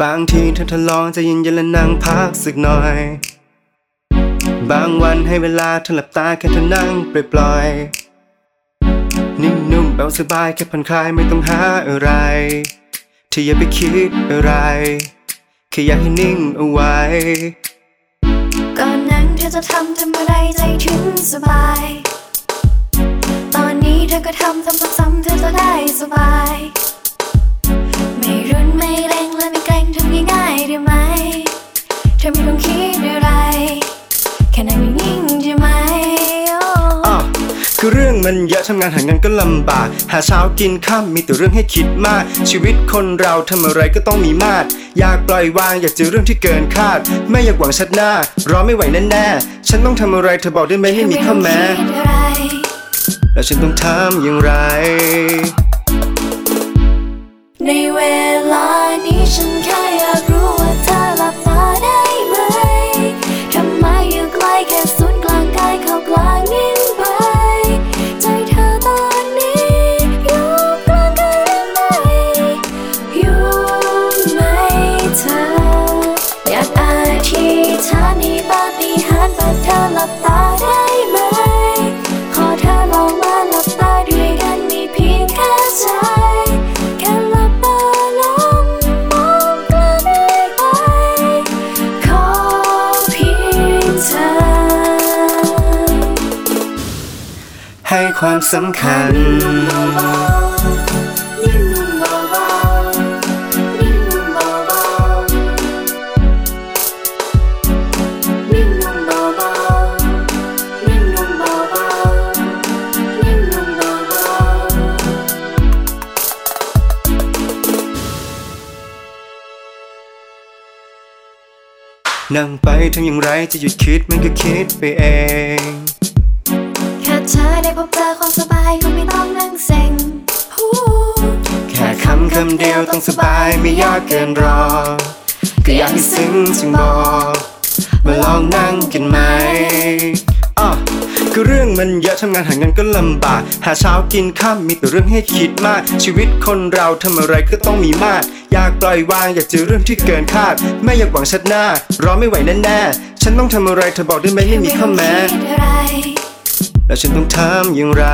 บางทีเธอทดลองจะยินย็นและนั่งพักสักหน่อย บางวันให้เวลาเธอหลับตาแค่เธอนั่งปล่อยๆนิ่มๆเบาสบายแค่ผ่อนคลายไม่ต้องหาอะไรเธออย่าไปคิดอะไรแค่อยากให้นิ่งเอาไว้ ก่อนนั้นเธอจะทำทำอะไรใจถึงสบาย ตอนนี้เธอก็ทำทำซ้ำๆเธอจะได้สบาย ไม่รุนไม่ คือเรื่องมันเยอะทำงานหางานก็ลำบาก หาเช้ากินข้ามมีแต่เรื่องให้คิดมาก ชีวิตคนเราทำอะไรก็ต้องมีมาตรอยากปล่อยวางอยากเจอเรื่องที่เกินคาด ไม่อยากหวังชัดหน้ารอไม่ไหวแน่ๆฉันต้องทำอะไรเธอบอกได้ไหมให้มีข้อแม้แล้วฉันต้องทำอย่างไร ในเวลา ให้ความสำคัญนิ่มนุ่มเบาๆนิ่มนุ่มเบาๆนิ่มนุ่มเบาๆนิ่มนุ่มเบาๆนิ่มนุ่มเบาๆนั่งไปทำอย่างไรจะหยุดคิดมันก็คิดไปเอง พบเจอความสบายก็ไม่ต้องนั่งเซ็งฮู้แค่คำคำเดียวต้องสบายไม่ยากเกินรอ ก็อยากให้ซึ้งจึงบอกมาลองนั่งกันไหมอะคือเรื่องมันเยอะทำงานหาเงินก็ลำบาก หาเช้ากินข้ามมีแต่เรื่องให้คิดมาก ชีวิตคนเราทำอะไรก็ต้องมีมาตรอยากปล่อยวางอยากเจอเรื่องที่เกินคาด ไม่อยากหวังชัดหน้า รอไม่ไหวแน่ๆ ฉันต้องทำอะไรเธอบอกได้ไหมไม่มีข้อแม้ แล้วฉันต้องทำอย่างไร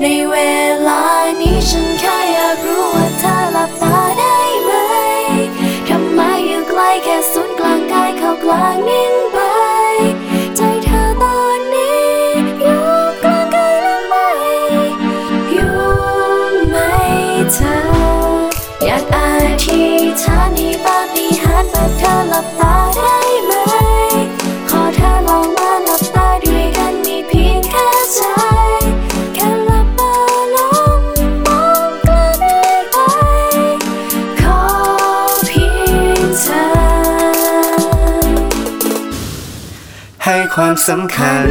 ในเวลานี้ฉันแค่อยากรู้ว่าเธอหลับตาได้ไหม ทำไมอยู่ใกล้แค่ศูนย์กลางกายเข้ากลางนิ่งไป ใจเธอตอนนี้อยู่กลางกายหรือไม่ อยู่ไหมเธอ อยากอธิษฐานให้ปาฏิหาริย์แต่เธอหลับตาได้ ให้ความสำคัญ